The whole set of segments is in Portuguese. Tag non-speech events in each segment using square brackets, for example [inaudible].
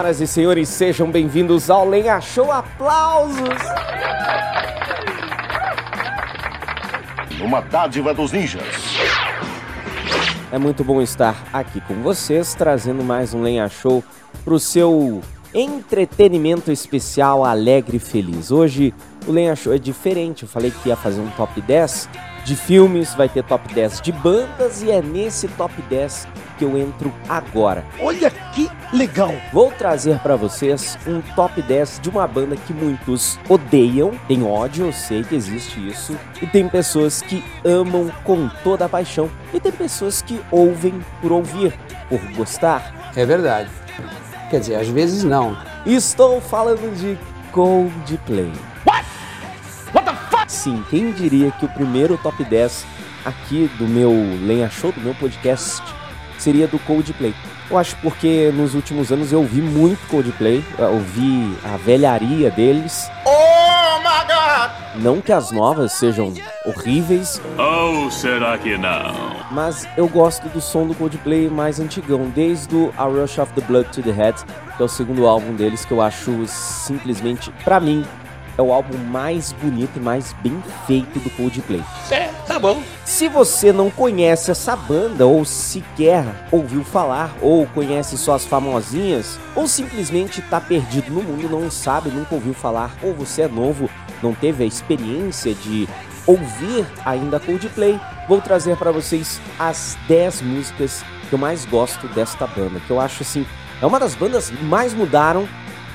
Senhoras e senhores, sejam bem-vindos ao Lenha Show. Aplausos! Uma dádiva dos ninjas. É muito bom estar aqui com vocês, trazendo mais um Lenha Show pro seu entretenimento especial, alegre e feliz. Hoje o Lenha Show é diferente, eu falei que ia fazer um top 10 de filmes, vai ter top 10 de bandas e é nesse top 10 que eu entro agora. Olha que legal! Vou trazer para vocês um top 10 de uma banda que muitos odeiam, tem ódio, eu sei que existe isso, e tem pessoas que amam com toda a paixão, e tem pessoas que ouvem por ouvir, por gostar. É verdade. Quer dizer, às vezes não. Estou falando de Coldplay. What? What the fuck? Sim, quem diria que o primeiro top 10 aqui do meu Lenha Show, do meu podcast, seria do Coldplay. Eu acho porque nos últimos anos eu ouvi muito Coldplay, eu ouvi a velharia deles. Oh my god! Não que as novas sejam horríveis. Ou será que não? Mas eu gosto do som do Coldplay mais antigão, desde o A Rush of the Blood to the Head, que é o segundo álbum deles que eu acho simplesmente, para mim, é o álbum mais bonito e mais bem feito do Coldplay. É, tá bom. Se você não conhece essa banda, ou sequer ouviu falar, ou conhece só as famosinhas, ou simplesmente tá perdido no mundo, não sabe, nunca ouviu falar, ou você é novo, não teve a experiência de ouvir ainda Coldplay, vou trazer para vocês as 10 músicas que eu mais gosto desta banda, que eu acho assim, é uma das bandas que mais mudaram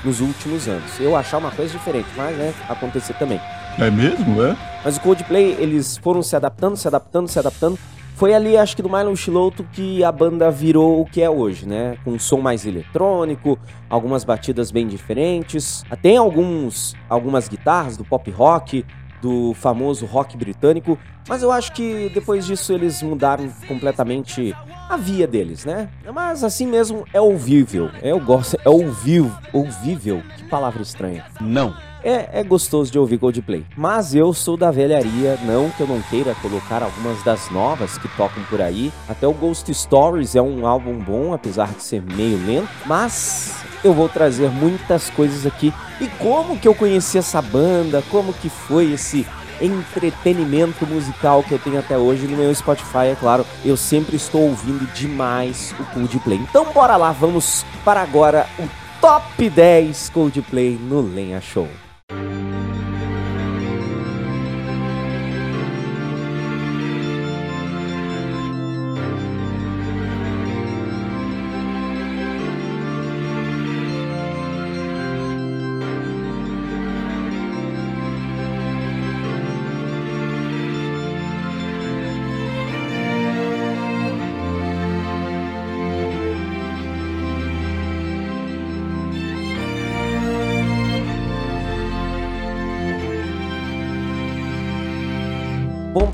nos últimos anos. Eu achar uma coisa diferente, mas né, acontecer também. É mesmo, é? Mas o Coldplay, eles foram se adaptando, se adaptando, se adaptando. Foi ali, acho que do Milo Chiloto que a banda virou o que é hoje, né? Com um som mais eletrônico, algumas batidas bem diferentes. Tem alguns, algumas guitarras do pop rock, do famoso rock britânico, mas eu acho que depois disso eles mudaram completamente a via deles, né? Mas assim mesmo é ouvível. Eu gosto, é ouvível, ouvível. Que palavra estranha. Não. É, é gostoso de ouvir Coldplay. Mas eu sou da velharia, não que eu não queira colocar algumas das novas que tocam por aí. Até o Ghost Stories é um álbum bom, apesar de ser meio lento. Mas eu vou trazer muitas coisas aqui. E como que eu conheci essa banda? Como que foi esse entretenimento musical que eu tenho até hoje no meu Spotify, é claro. Eu sempre estou ouvindo demais o Coldplay. Então bora lá, vamos para agora o Top 10 Coldplay no Lenha Show. Bom,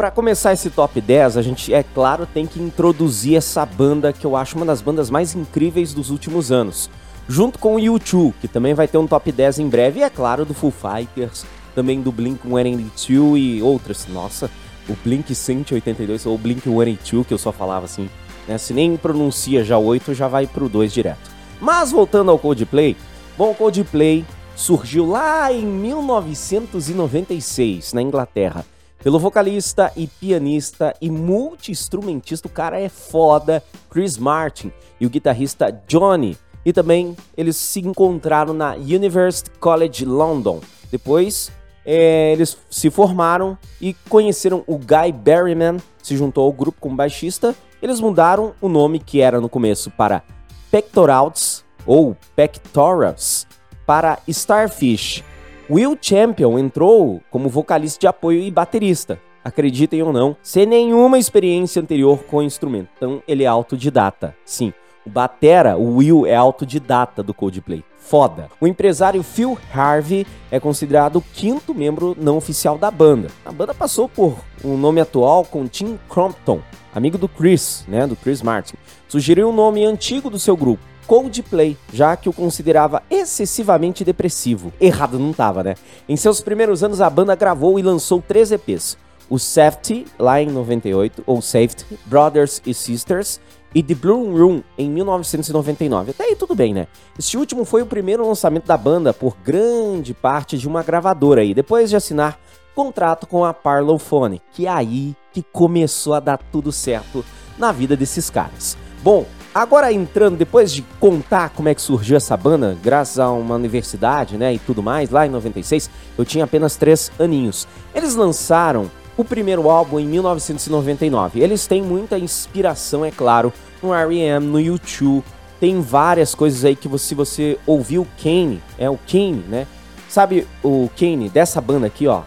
para começar esse top 10, a gente, é claro, tem que introduzir essa banda que eu acho uma das bandas mais incríveis dos últimos anos. Junto com o U2, que também vai ter um top 10 em breve, e é claro, do Foo Fighters, também do Blink-182 e outras. Nossa, o Blink 182 ou Blink 182, que eu só falava assim, né? Se nem pronuncia já o 8, já vai pro 2 direto. Mas voltando ao Coldplay, bom, o Coldplay surgiu lá em 1996, na Inglaterra pelo vocalista e pianista e multi-instrumentista, o cara é foda, Chris Martin, e o guitarrista Johnny. E também eles se encontraram na University College London. Depois é, eles se formaram e conheceram o Guy Berryman, se juntou ao grupo como baixista. Eles mudaram o nome que era no começo para Pectorals ou Pectorals para Starfish Will Champion entrou como vocalista de apoio e baterista, acreditem ou não, sem nenhuma experiência anterior com o instrumento. Então ele é autodidata. Sim, o batera, o Will é autodidata do Coldplay. Foda. O empresário Phil Harvey é considerado o quinto membro não oficial da banda. A banda passou por um nome atual com Tim Crompton, amigo do Chris, né, do Chris Martin. Sugeriu um nome antigo do seu grupo, Coldplay, já que o considerava excessivamente depressivo. Errado não tava, né? Em seus primeiros anos, a banda gravou e lançou três EPs. O Safety, lá em 98, ou Safety, Brothers e Sisters, e The Blue Room em 1999. Até aí tudo bem, né? Este último foi o primeiro lançamento da banda por grande parte de uma gravadora aí, depois de assinar contrato com a Parlophone, que é aí que começou a dar tudo certo na vida desses caras. Bom, agora entrando, depois de contar como é que surgiu essa banda, graças a uma universidade, né, e tudo mais, lá em 96, eu tinha apenas três aninhos. Eles lançaram o primeiro álbum em 1999. Eles têm muita inspiração, é claro, no R.E.M., no U2, tem várias coisas aí que você, se você ouviu o Kane, é o Kane, né? Sabe o Kane dessa banda aqui, ó?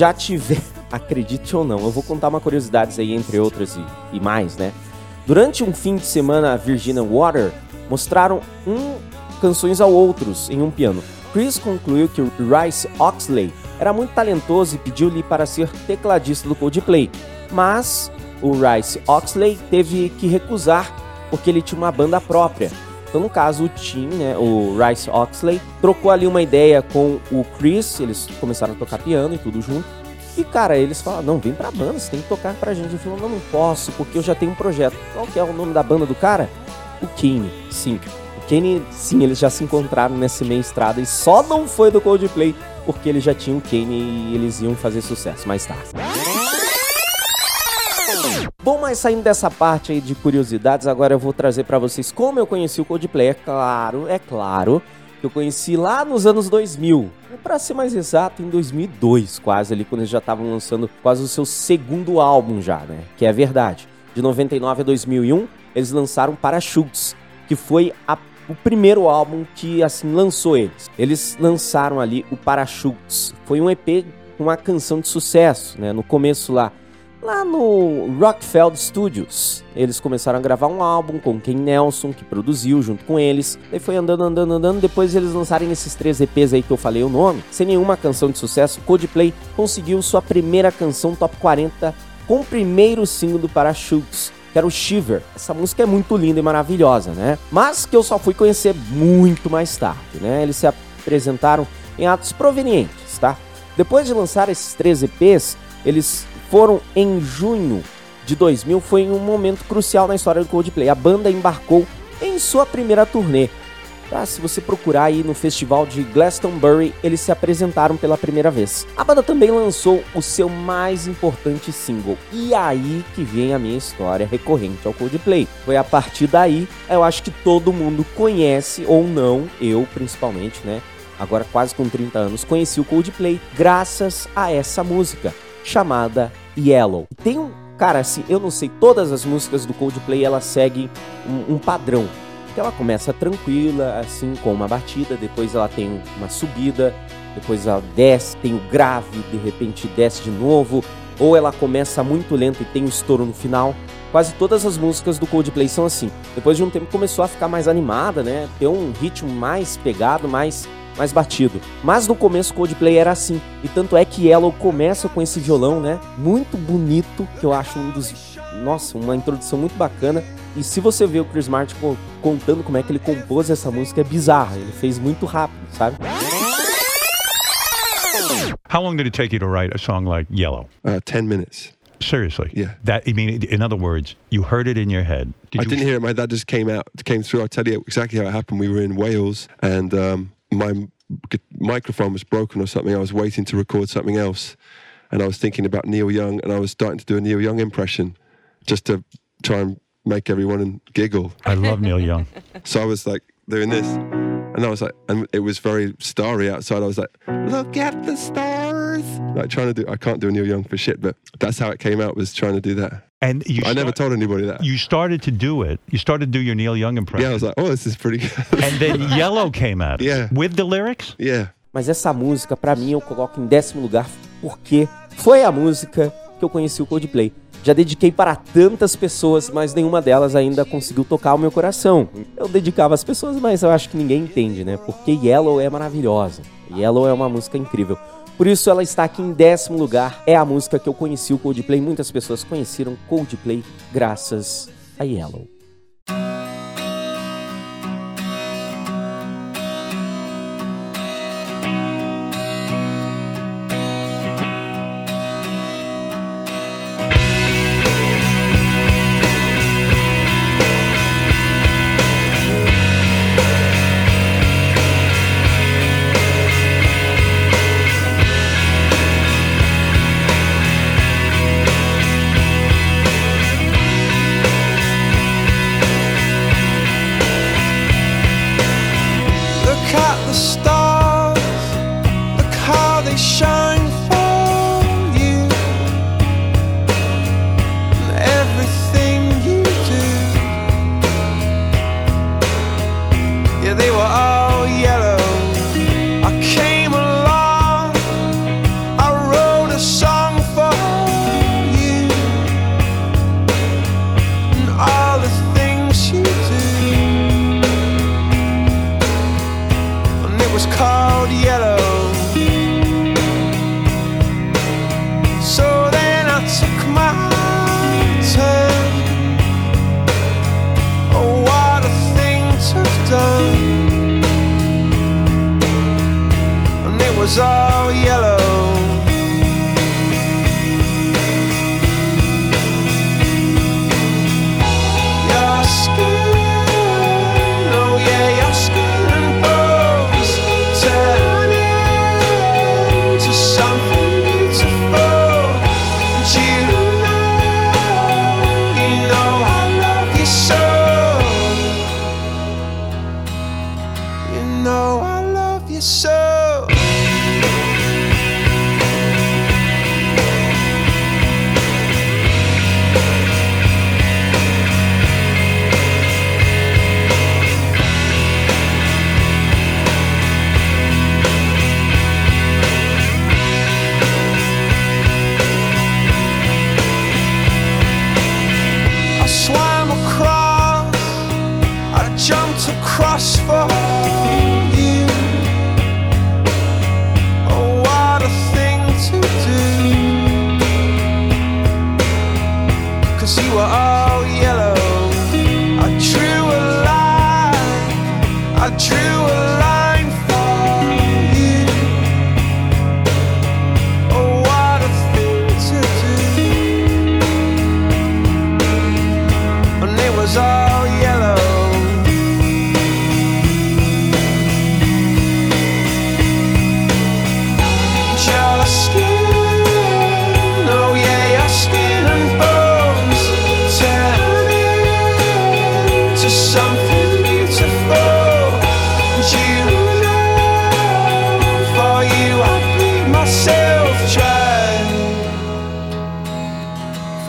Já tiveram, [laughs] acredite ou não, eu vou contar uma curiosidade aí, entre outras e, e mais, né? Durante um fim de semana Virginia Water mostraram um canções ao outros em um piano. Chris concluiu que Rice Oxley era muito talentoso e pediu-lhe para ser tecladista do Coldplay, mas o Rice Oxley teve que recusar porque ele tinha uma banda própria. Então, no caso, o Tim, né, o Rice Oxley, trocou ali uma ideia com o Chris, eles começaram a tocar piano e tudo junto. E, cara, eles falaram, não, vem pra banda, você tem que tocar pra gente. Ele falou, não, não posso, porque eu já tenho um projeto. Qual que é o nome da banda do cara? O Kane, sim. O Kane, sim, eles já se encontraram nessa meia estrada e só não foi do Coldplay porque eles já tinham o Kane e eles iam fazer sucesso mais tarde. Bom, mas saindo dessa parte aí de curiosidades, agora eu vou trazer para vocês como eu conheci o Coldplay. É claro, é claro que eu conheci lá nos anos 2000. Para ser mais exato, em 2002, quase ali, quando eles já estavam lançando quase o seu segundo álbum já, né? Que é verdade. De 99 a 2001, eles lançaram Parachutes, que foi a, o primeiro álbum que assim lançou eles. Eles lançaram ali o Parachutes. Foi um EP com uma canção de sucesso, né? No começo lá, lá no Rockfeld Studios. Eles começaram a gravar um álbum com Ken Nelson, que produziu junto com eles. Daí foi andando, andando, andando. Depois eles lançarem esses três EPs aí que eu falei o nome. Sem nenhuma canção de sucesso, Coldplay conseguiu sua primeira canção top 40 com o primeiro single do Parachutes. Que era o Shiver. Essa música é muito linda e maravilhosa, né? Mas que eu só fui conhecer muito mais tarde, né? Eles se apresentaram em atos provenientes, tá? Depois de lançar esses três EPs, eles foram em junho de 2000, foi um momento crucial na história do Coldplay. A banda embarcou em sua primeira turnê. Ah, se você procurar aí no festival de Glastonbury, eles se apresentaram pela primeira vez. A banda também lançou o seu mais importante single. E aí que vem a minha história recorrente ao Coldplay. Foi a partir daí, eu acho que todo mundo conhece ou não, eu principalmente, né? Agora quase com 30 anos, conheci o Coldplay graças a essa música chamada Yellow. Tem um. Cara, assim, eu não sei, todas as músicas do Coldplay elas seguem um, um padrão. Que ela começa tranquila, assim, com uma batida, depois ela tem uma subida, depois ela desce, tem o grave, de repente desce de novo, ou ela começa muito lenta e tem o um estouro no final. Quase todas as músicas do Coldplay são assim. Depois de um tempo começou a ficar mais animada, né? Ter um ritmo mais pegado, mais mais batido. Mas no começo Coldplay era assim. E tanto é que Yellow começa com esse violão, né? Muito bonito, que eu acho um dos. Nossa, uma introdução muito bacana. E se você vê o Chris Martin contando como é que ele compôs essa música, é bizarra. Ele fez muito rápido, sabe? How long did it take you to write a song like Yellow? Uh, 10 minutes. Seriously? Yeah. That I mean, in other words, you heard it in your head. Did I you... didn't hear it. My dad just came out, came through. I'll tell you exactly how it happened. We were in Wales, and um, my microphone was broken or something. I was waiting to record something else, and I was thinking about Neil Young, and I was starting to do a Neil Young impression, just to try and make everyone giggle. I love Neil Young. [laughs] So I was like doing this, and I was like, and it was very starry outside. I was like, look at the stars, like trying to do. I can't do Neil Young for shit, but that's how it came out. Was trying to do that. And you I never told anybody that. You started to do it. You started to do your Neil Young impression. Yeah, I was like, oh, this is pretty good. and then [laughs] Yellow came out. Yeah. With the lyrics? Yeah. Mas essa música, para mim, eu coloco em décimo lugar porque foi a música que eu conheci o Coldplay. Já dediquei para tantas pessoas, mas nenhuma delas ainda conseguiu tocar o meu coração. Eu dedicava às pessoas, mas eu acho que ninguém entende, né? Porque Yellow é maravilhosa. Yellow é uma música incrível. Por isso ela está aqui em décimo lugar. É a música que eu conheci o Coldplay. Muitas pessoas conheceram Coldplay graças a Yellow.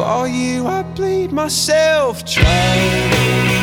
For you, I bleed myself dry.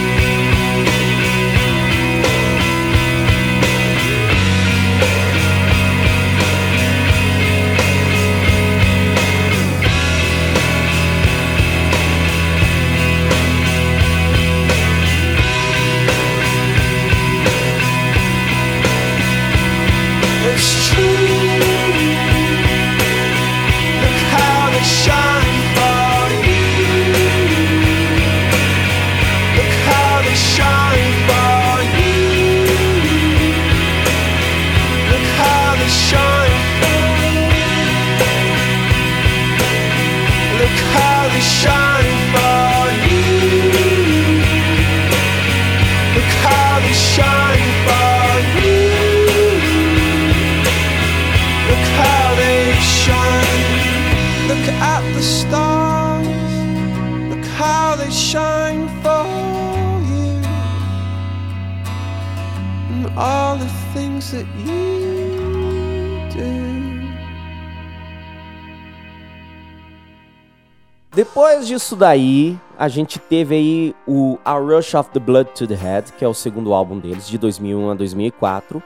Disso daí, a gente teve aí o A Rush of the Blood to the Head, que é o segundo álbum deles, de 2001 a 2004.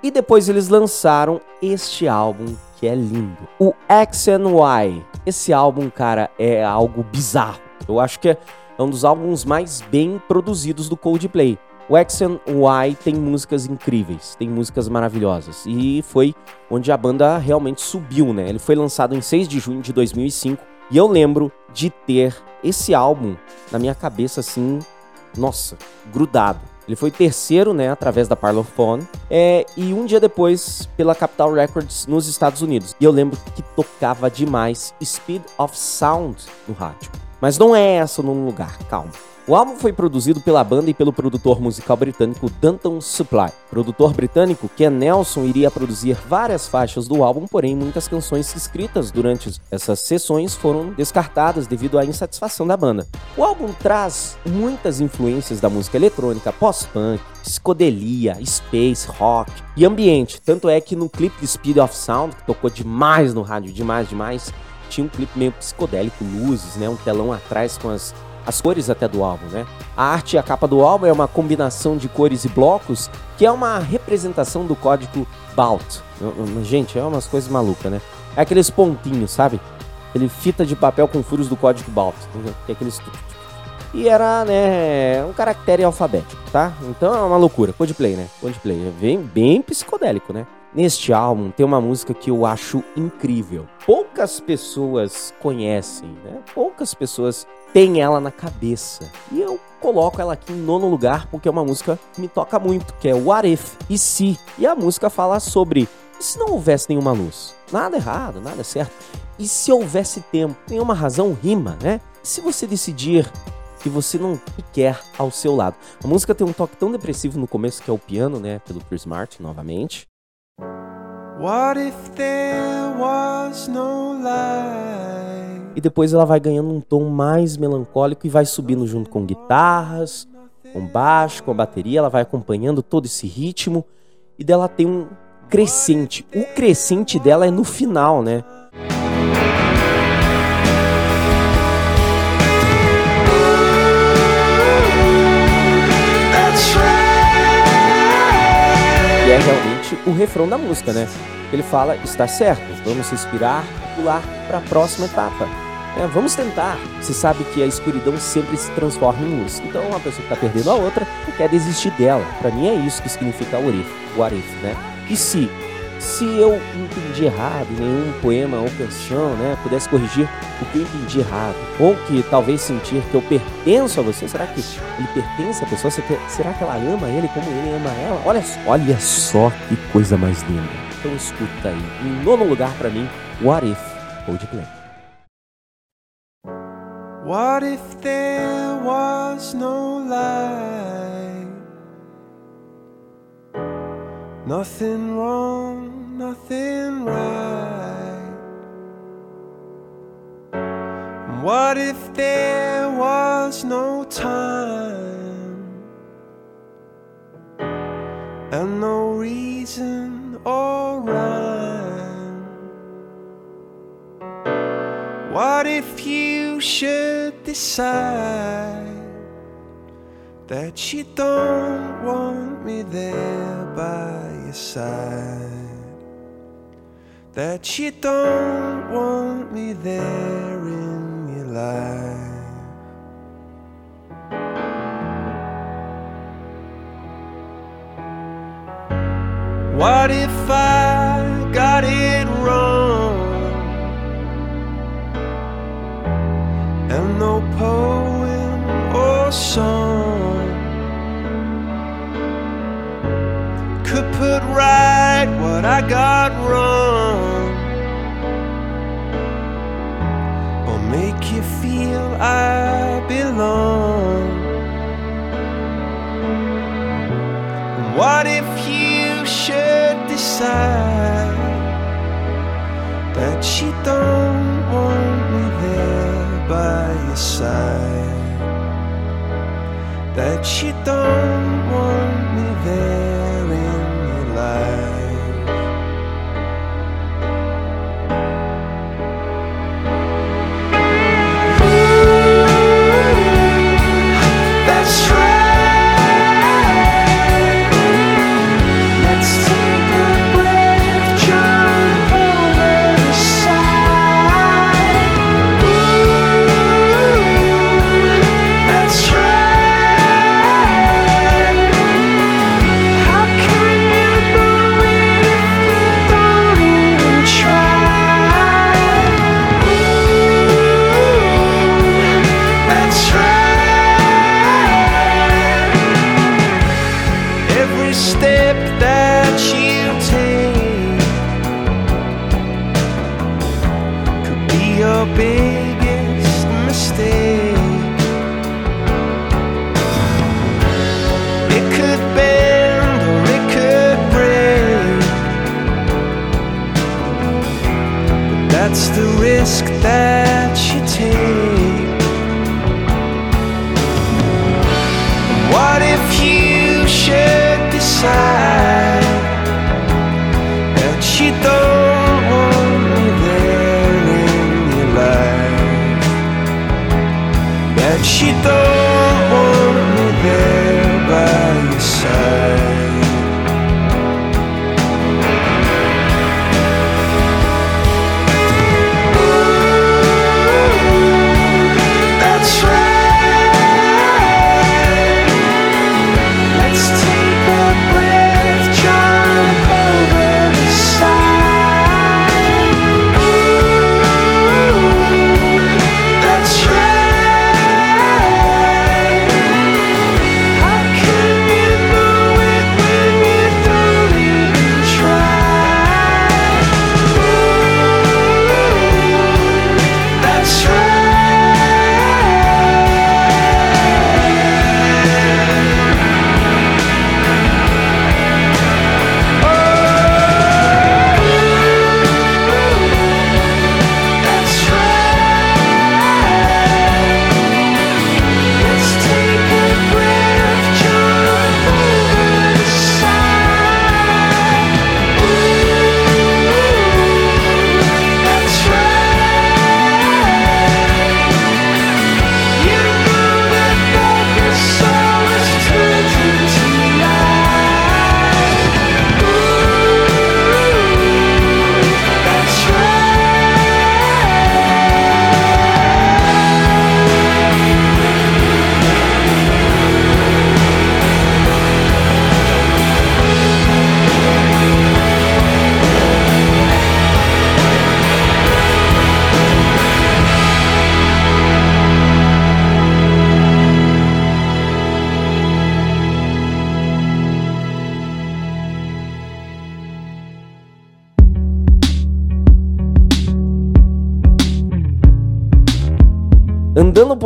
E depois eles lançaram este álbum que é lindo, o X and Y. Esse álbum, cara, é algo bizarro. Eu acho que é um dos álbuns mais bem produzidos do Coldplay. O X and Y tem músicas incríveis, tem músicas maravilhosas. E foi onde a banda realmente subiu, né? Ele foi lançado em 6 de junho de 2005 e eu lembro de ter esse álbum na minha cabeça assim, nossa, grudado. Ele foi terceiro, né, através da Parlophone, é, e um dia depois pela Capital Records nos Estados Unidos. E eu lembro que tocava demais Speed of Sound no rádio. Mas não é essa num lugar, calma. O álbum foi produzido pela banda e pelo produtor musical britânico Danton Supply. O produtor britânico Ken Nelson iria produzir várias faixas do álbum, porém muitas canções escritas durante essas sessões foram descartadas devido à insatisfação da banda. O álbum traz muitas influências da música eletrônica, pós-punk, psicodelia, space, rock e ambiente. Tanto é que no clipe de Speed of Sound, que tocou demais no rádio, demais, demais, tinha um clipe meio psicodélico, luzes, né, um telão atrás com as as cores até do álbum, né? A arte e a capa do álbum é uma combinação de cores e blocos que é uma representação do código BALT. Gente, é umas coisas malucas, né? É aqueles pontinhos, sabe? Aquele fita de papel com furos do código BALT. Que é aqueles... E era, né, um caractere alfabético, tá? Então é uma loucura. Coldplay, né? Coldplay. Bem, bem psicodélico, né? Neste álbum tem uma música que eu acho incrível. Poucas pessoas conhecem, né? Poucas pessoas têm ela na cabeça. E eu coloco ela aqui em nono lugar porque é uma música que me toca muito, que é What If e Se. E a música fala sobre e se não houvesse nenhuma luz? Nada errado, nada certo. E se houvesse tempo? Nenhuma razão rima, né? Se você decidir que você não quer ao seu lado? A música tem um toque tão depressivo no começo que é o piano, né? Pelo Chris Martin, novamente. E depois ela vai ganhando um tom mais melancólico e vai subindo junto com guitarras, com baixo, com a bateria. Ela vai acompanhando todo esse ritmo e dela tem um crescente. O crescente dela é no final, né? E é realmente o refrão da música, né? Ele fala: está certo, vamos respirar e pular para a próxima etapa. É, vamos tentar. Se sabe que a escuridão sempre se transforma em luz. Então, uma pessoa que está perdendo a outra quer desistir dela. Para mim, é isso que significa o Arif, o Arif, né? E se se eu entendi errado nenhum poema ou canção, né, pudesse corrigir o que eu entendi errado, ou que talvez sentir que eu pertenço a você, será que ele pertence à pessoa? Será que ela ama ele como ele ama ela? Olha, olha só que coisa mais linda. Então escuta aí. Em nono lugar para mim, What If, Coldplay. What if there was no light? Nothing wrong, nothing right. What if there was no time and no reason or rhyme? What if you should decide? That you don't want me there by your side. That you don't want me there in your life. What if I I got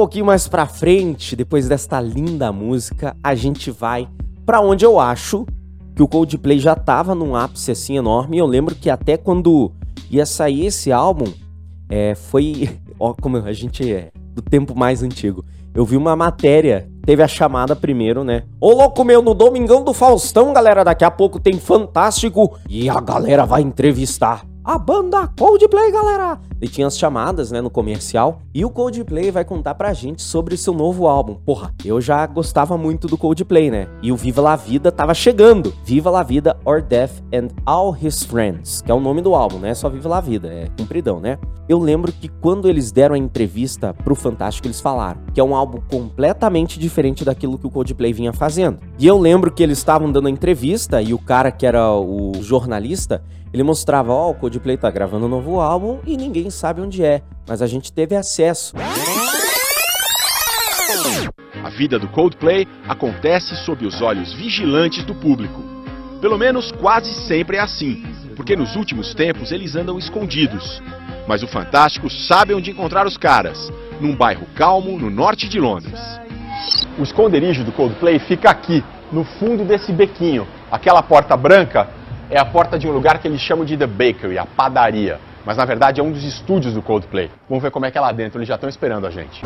pouquinho mais pra frente, depois desta linda música, a gente vai pra onde eu acho que o Coldplay já tava num ápice assim enorme. Eu lembro que até quando ia sair esse álbum, é, foi. [laughs] Ó, como a gente é do tempo mais antigo. Eu vi uma matéria, teve a chamada primeiro, né? Ô louco meu, no Domingão do Faustão, galera, daqui a pouco tem Fantástico e a galera vai entrevistar a banda Coldplay, galera! E tinha as chamadas, né, no comercial. E o Coldplay vai contar pra gente sobre seu novo álbum. Porra, eu já gostava muito do Coldplay, né? E o Viva La Vida tava chegando. Viva La Vida or Death and All His Friends, que é o nome do álbum, né? Só Viva La Vida, é compridão, né? Eu lembro que quando eles deram a entrevista pro Fantástico, eles falaram que é um álbum completamente diferente daquilo que o Coldplay vinha fazendo. E eu lembro que eles estavam dando a entrevista e o cara que era o jornalista, ele mostrava, ó, oh, o Coldplay tá gravando um novo álbum e ninguém sabe onde é, mas a gente teve acesso. A vida do Coldplay acontece sob os olhos vigilantes do público. Pelo menos quase sempre é assim, porque nos últimos tempos eles andam escondidos. Mas o Fantástico sabe onde encontrar os caras, num bairro calmo no norte de Londres. O esconderijo do Coldplay fica aqui, no fundo desse bequinho. Aquela porta branca é a porta de um lugar que eles chamam de The Bakery, a padaria. Mas na verdade é um dos estúdios do Coldplay. Vamos ver como é que é lá dentro, eles já estão esperando a gente.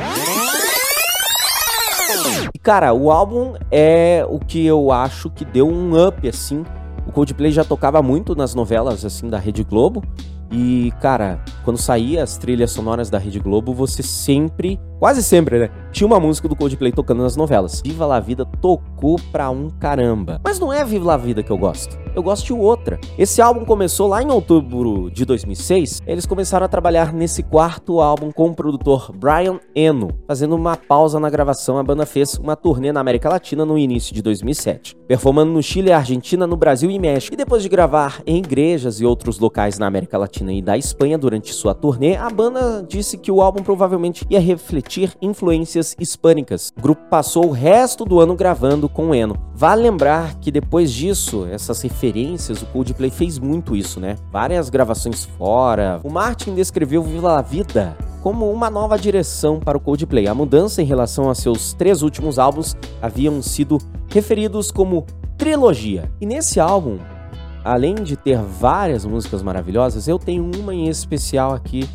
Cara, o álbum é o que eu acho que deu um up, assim. O Coldplay já tocava muito nas novelas, assim, da Rede Globo. E, cara, quando saía as trilhas sonoras da Rede Globo, você sempre, quase sempre, né? Tinha uma música do Coldplay tocando nas novelas. Viva la Vida tocou pra um caramba. Mas não é Viva la Vida que eu gosto. Eu gosto de outra. Esse álbum começou lá em outubro de 2006. Eles começaram a trabalhar nesse quarto álbum com o produtor Brian Eno. Fazendo uma pausa na gravação, a banda fez uma turnê na América Latina no início de 2007. Performando no Chile, Argentina, no Brasil e México. E depois de gravar em igrejas e outros locais na América Latina e da Espanha durante sua turnê, a banda disse que o álbum provavelmente ia refletir influências hispânicas. O grupo passou o resto do ano gravando com Eno. Vale lembrar que depois disso, essas referências, o Coldplay fez muito isso, né? Várias gravações fora. O Martin descreveu Viva la Vida como uma nova direção para o Coldplay. A mudança em relação a seus três últimos álbuns haviam sido referidos como trilogia. E nesse álbum, além de ter várias músicas maravilhosas, eu tenho uma em especial aqui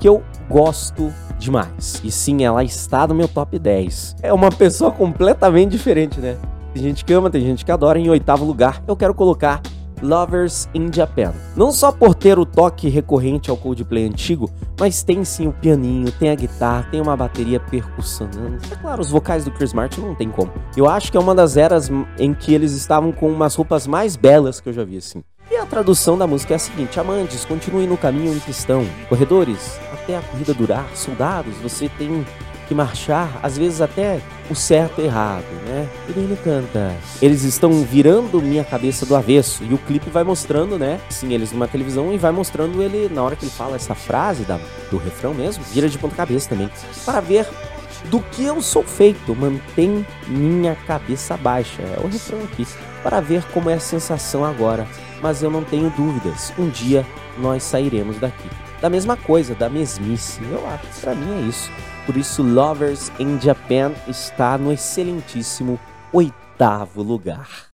que eu gosto demais. E sim, ela está no meu top 10. É uma pessoa completamente diferente, né? Tem gente que ama, tem gente que adora. Em oitavo lugar, eu quero colocar Lovers in Japan. Não só por ter o toque recorrente ao Coldplay antigo, mas tem sim o pianinho, tem a guitarra, tem uma bateria percussionando. É claro, os vocais do Chris Martin não tem como. Eu acho que é uma das eras em que eles estavam com umas roupas mais belas que eu já vi assim. E a tradução da música é a seguinte: Amantes, continuem no caminho em que estão. Corredores, até a corrida durar. Soldados, você tem que marchar, às vezes até o certo e errado, né? Ele canta. Eles estão virando minha cabeça do avesso e o clipe vai mostrando, né? Sim, eles numa televisão e vai mostrando ele na hora que ele fala essa frase da, do refrão mesmo, vira de ponta cabeça também, para ver do que eu sou feito, mantém minha cabeça baixa. É o refrão aqui. Para ver como é a sensação agora. Mas eu não tenho dúvidas, um dia nós sairemos daqui. Da mesma coisa, da mesmice. Eu acho que pra mim é isso. Por isso, Lovers in Japan está no excelentíssimo oitavo lugar.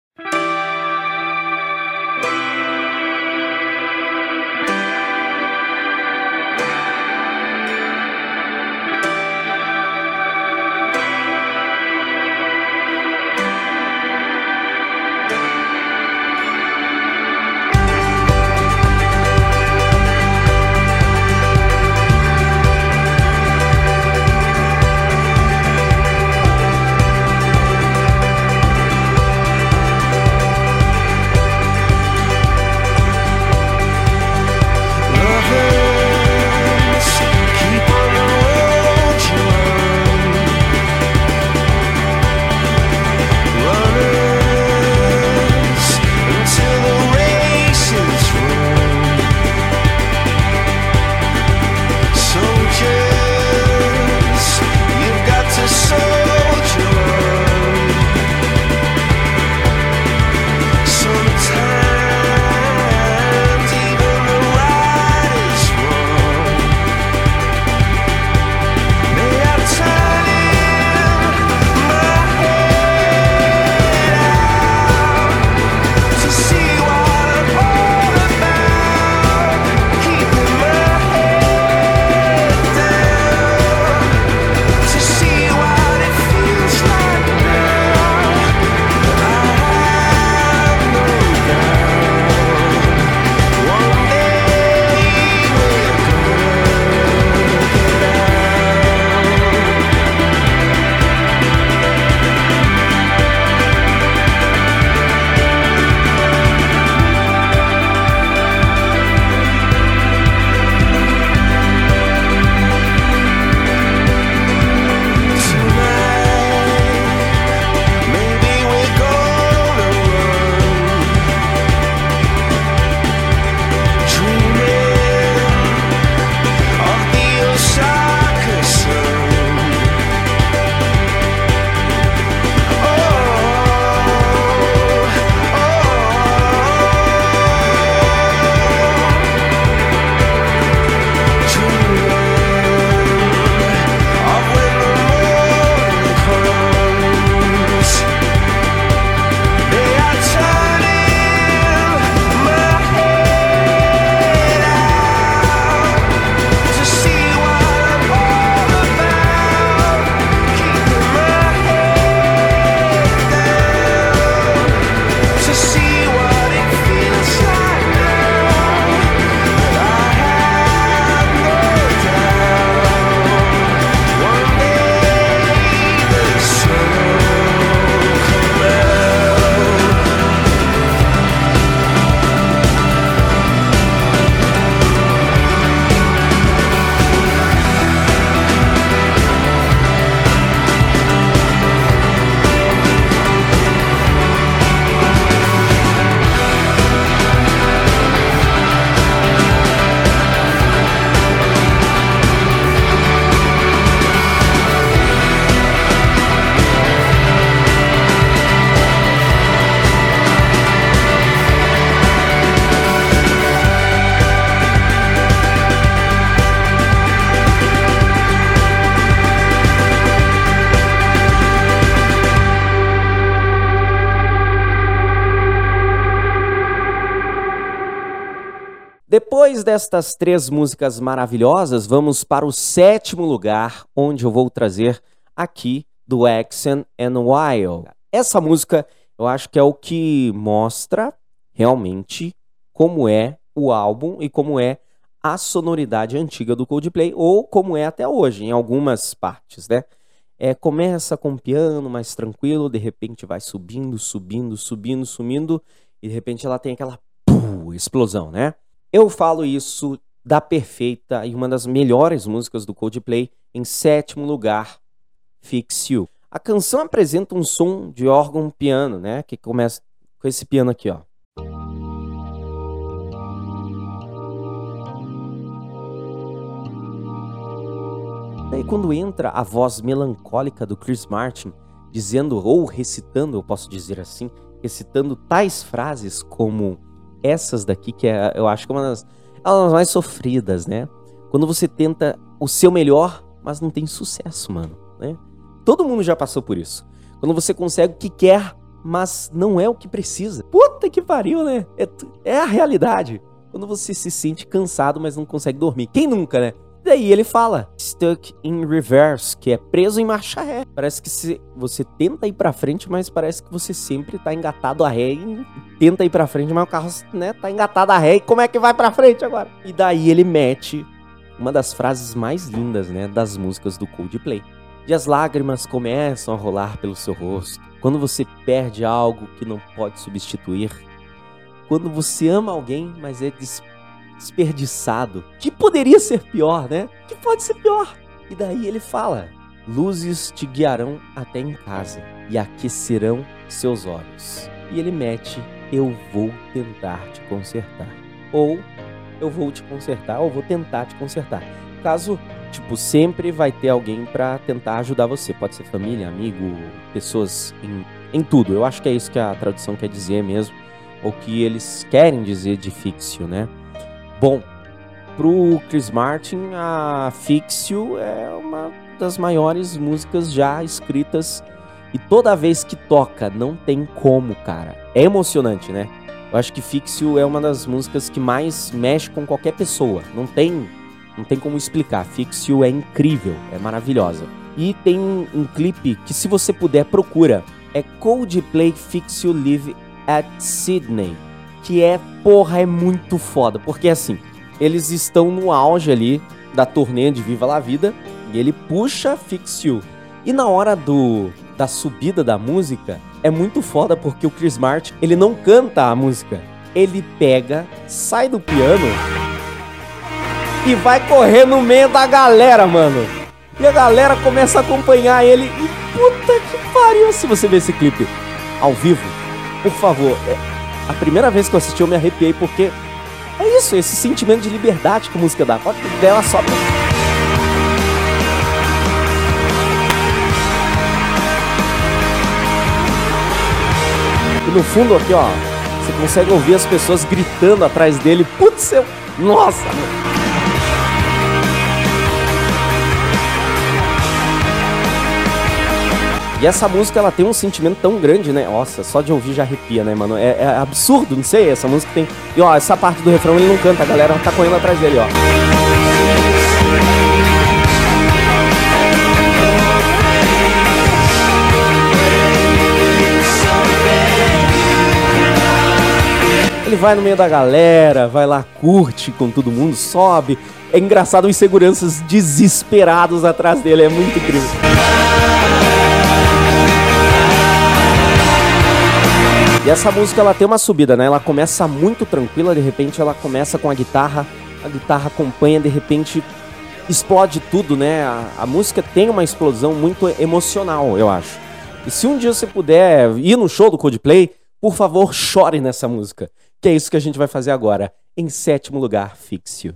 Destas três músicas maravilhosas, vamos para o sétimo lugar, onde eu vou trazer aqui do Exxon and Wild. Essa música eu acho que é o que mostra realmente como é o álbum e como é a sonoridade antiga do Coldplay, ou como é até hoje, em algumas partes, né? É, começa com piano mais tranquilo, de repente vai subindo, subindo, subindo, subindo, e de repente ela tem aquela explosão, né? Eu falo isso da perfeita e uma das melhores músicas do Coldplay, em sétimo lugar, Fix You. A canção apresenta um som de órgão piano, né? Que começa com esse piano aqui, ó. Daí quando entra a voz melancólica do Chris Martin, dizendo ou recitando, eu posso dizer assim, recitando tais frases como essas daqui, que é, eu acho que é uma das, é uma das mais sofridas, né? Quando você tenta o seu melhor, mas não tem sucesso, mano, né? Todo mundo já passou por isso. Quando você consegue o que quer, mas não é o que precisa. Puta que pariu, né? É, é a realidade. Quando você se sente cansado, mas não consegue dormir. Quem nunca, né? Daí ele fala stuck in reverse, que é preso em marcha ré. Parece que se você tenta ir para frente, mas parece que você sempre tá engatado a ré e tenta ir para frente, mas o carro, né, tá engatado a ré e como é que vai para frente agora? E daí ele mete uma das frases mais lindas, né, das músicas do Coldplay. E as lágrimas começam a rolar pelo seu rosto. Quando você perde algo que não pode substituir. Quando você ama alguém, mas é des desperdiçado. Que poderia ser pior, né? Que pode ser pior. E daí ele fala: Luzes te guiarão até em casa e aquecerão seus olhos. E ele mete: Eu vou tentar te consertar. Ou eu vou te consertar, ou vou tentar te consertar. Caso, tipo, sempre vai ter alguém para tentar ajudar você. Pode ser família, amigo, pessoas em, em tudo. Eu acho que é isso que a tradução quer dizer mesmo. Ou que eles querem dizer de fixio, né? Bom, pro Chris Martin, a Fixio é uma das maiores músicas já escritas e toda vez que toca não tem como, cara. É emocionante, né? Eu acho que Fixio é uma das músicas que mais mexe com qualquer pessoa. Não tem, não tem como explicar. Fixio é incrível, é maravilhosa. E tem um, um clipe que se você puder procura, é Coldplay Fixio Live at Sydney que é, porra, é muito foda. Porque assim, eles estão no auge ali da turnê de Viva la Vida e ele puxa Fix You. E na hora do da subida da música, é muito foda porque o Chris Martin, ele não canta a música. Ele pega, sai do piano e vai correr no meio da galera, mano. E a galera começa a acompanhar ele. E puta que pariu se você ver esse clipe ao vivo. Por favor, é, a primeira vez que eu assisti eu me arrepiei porque é isso, esse sentimento de liberdade que a música dá. Pode dela só pra... E no fundo aqui, ó, você consegue ouvir as pessoas gritando atrás dele. Putz, eu... Nossa. E essa música, ela tem um sentimento tão grande, né? Nossa, só de ouvir já arrepia, né, mano? É, é absurdo, não sei, essa música tem... E, ó, essa parte do refrão ele não canta, a galera tá correndo atrás dele, ó. Ele vai no meio da galera, vai lá, curte com todo mundo, sobe. É engraçado os seguranças desesperados atrás dele, é muito incrível. E essa música ela tem uma subida, né? Ela começa muito tranquila, de repente ela começa com a guitarra, a guitarra acompanha, de repente explode tudo, né? A, a música tem uma explosão muito emocional, eu acho. E se um dia você puder ir no show do Coldplay, por favor, chore nessa música. Que é isso que a gente vai fazer agora. Em sétimo lugar, Fixio.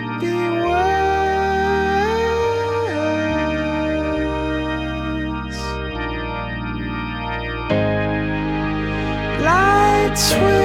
sweet.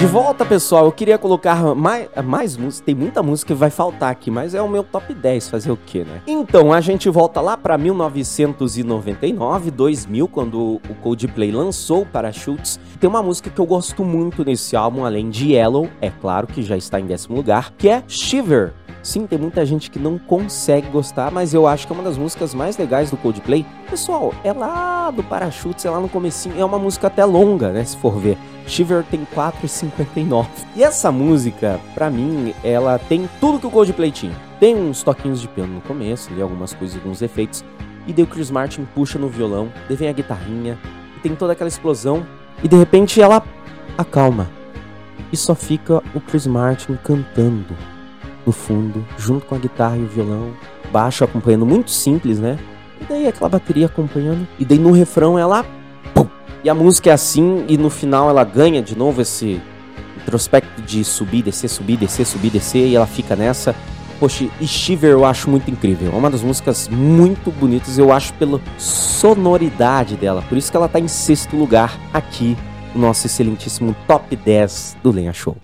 De volta, pessoal, eu queria colocar mais, mais música. Tem muita música que vai faltar aqui, mas é o meu top 10, fazer o quê, né? Então, a gente volta lá pra 1999, 2000, quando o Coldplay lançou Parachutes. Tem uma música que eu gosto muito nesse álbum, além de Yellow, é claro que já está em décimo lugar, que é Shiver. Sim, tem muita gente que não consegue gostar, mas eu acho que é uma das músicas mais legais do Coldplay. Pessoal, é lá do Parachutes, é lá no comecinho, é uma música até longa, né, se for ver. Shiver tem 4,59. E essa música, pra mim, ela tem tudo que o Coldplay tinha. Tem uns toquinhos de piano no começo, ali, algumas coisas, alguns efeitos. E daí o Chris Martin puxa no violão, daí vem a guitarrinha, e tem toda aquela explosão. E de repente ela acalma. E só fica o Chris Martin cantando no fundo, junto com a guitarra e o violão, baixo acompanhando, muito simples, né? E daí aquela bateria acompanhando, e daí no refrão ela. Pum! E a música é assim, e no final ela ganha de novo esse introspecto de subir, descer, subir, descer, subir, descer, e ela fica nessa. Poxa, e Shiver eu acho muito incrível. É uma das músicas muito bonitas, eu acho, pela sonoridade dela. Por isso que ela tá em sexto lugar aqui no nosso excelentíssimo top 10 do Lenha Show.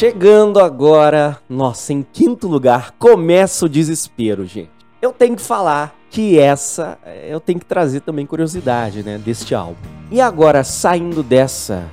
Chegando agora, nossa, em quinto lugar, começa o desespero, gente. Eu tenho que falar que essa, eh, eu tenho que trazer também curiosidade, né, deste álbum. E agora, saindo dessa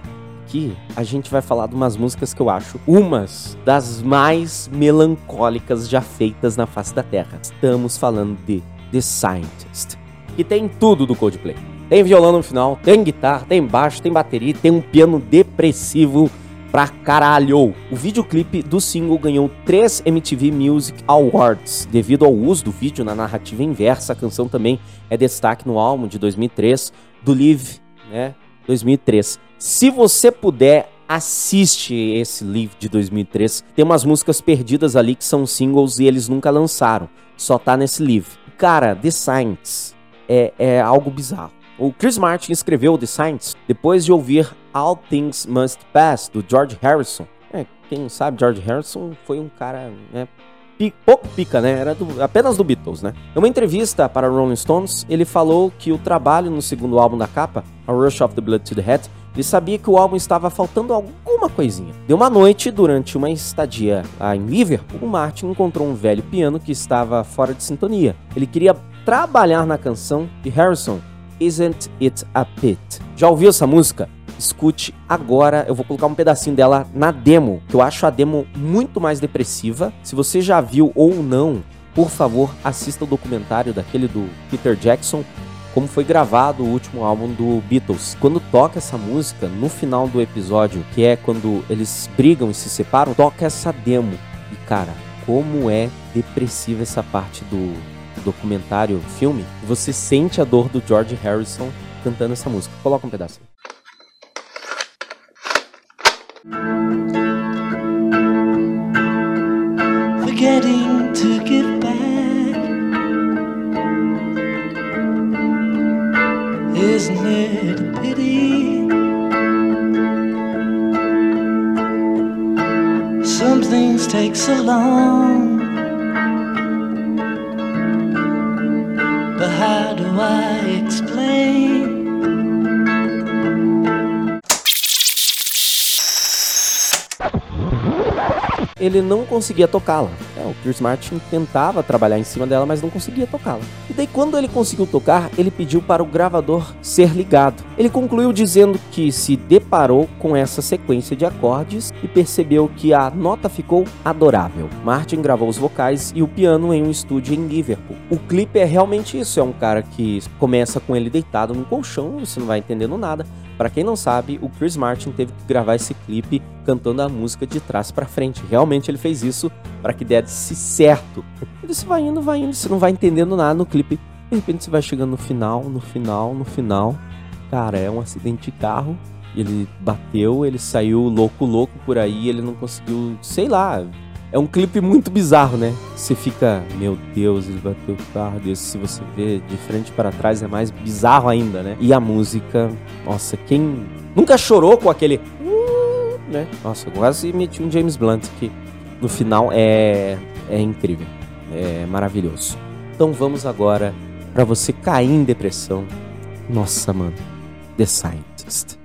aqui, a gente vai falar de umas músicas que eu acho umas das mais melancólicas já feitas na face da Terra. Estamos falando de The Scientist, que tem tudo do Coldplay. Tem violão no final, tem guitarra, tem baixo, tem bateria, tem um piano depressivo pra caralho. O videoclipe do single ganhou 3 MTV Music Awards. Devido ao uso do vídeo na narrativa inversa, a canção também é destaque no álbum de 2003 do Live, né? 2003. Se você puder, assiste esse Live de 2003. Tem umas músicas perdidas ali que são singles e eles nunca lançaram. Só tá nesse Live. Cara, The Science é, é algo bizarro. O Chris Martin escreveu The Science depois de ouvir All Things Must Pass, do George Harrison. É, quem não sabe, George Harrison foi um cara né, pouco pica, né? Era do- apenas do Beatles, né? Em uma entrevista para Rolling Stones, ele falou que o trabalho no segundo álbum da capa, A Rush of the Blood to the Head, ele sabia que o álbum estava faltando alguma coisinha. De uma noite, durante uma estadia lá em Liverpool, o Martin encontrou um velho piano que estava fora de sintonia. Ele queria trabalhar na canção de Harrison, Isn't It a Pit? Já ouviu essa música? Escute agora, eu vou colocar um pedacinho dela na demo, que eu acho a demo muito mais depressiva. Se você já viu ou não, por favor, assista o documentário daquele do Peter Jackson, como foi gravado o último álbum do Beatles. Quando toca essa música, no final do episódio, que é quando eles brigam e se separam, toca essa demo. E cara, como é depressiva essa parte do documentário, filme, você sente a dor do George Harrison cantando essa música. Coloca um pedaço. forgetting to give back. Isn't it a pity? Some things take so long. Ele não conseguia tocá-la. É, o Chris Martin tentava trabalhar em cima dela, mas não conseguia tocá-la. E daí, quando ele conseguiu tocar, ele pediu para o gravador ser ligado. Ele concluiu dizendo que se deparou com essa sequência de acordes e percebeu que a nota ficou adorável. Martin gravou os vocais e o piano em um estúdio em Liverpool. O clipe é realmente isso: é um cara que começa com ele deitado no colchão, você não vai entendendo nada. Para quem não sabe, o Chris Martin teve que gravar esse clipe cantando a música de trás para frente. Realmente ele fez isso para que desse certo. Ele se vai indo, vai indo, você não vai entendendo nada no clipe. De repente você vai chegando no final, no final, no final. Cara, é um acidente de carro. Ele bateu, ele saiu louco, louco por aí, ele não conseguiu, sei lá. É um clipe muito bizarro, né? Você fica, meu Deus, ele bateu o carro desse. Se você vê de frente para trás, é mais bizarro ainda, né? E a música, nossa, quem nunca chorou com aquele. "Uh", né? Nossa, quase meti um James Blunt que no final é, é incrível, é maravilhoso. Então vamos agora para você cair em depressão. Nossa, mano, The Scientist.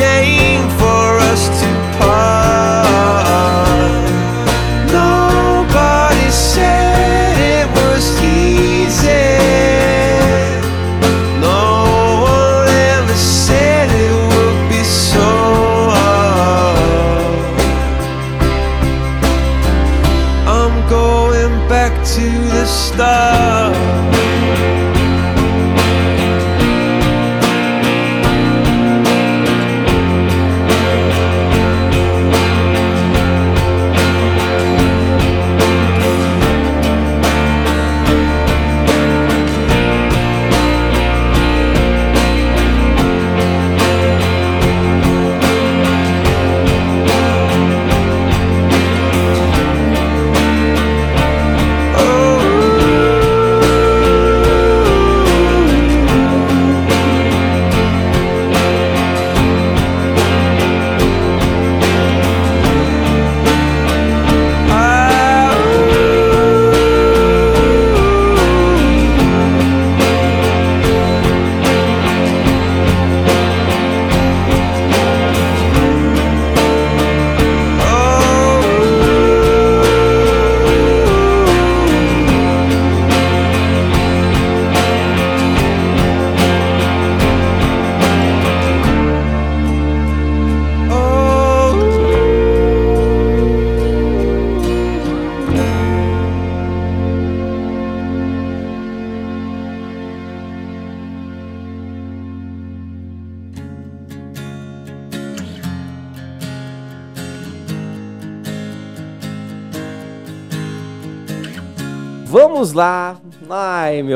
A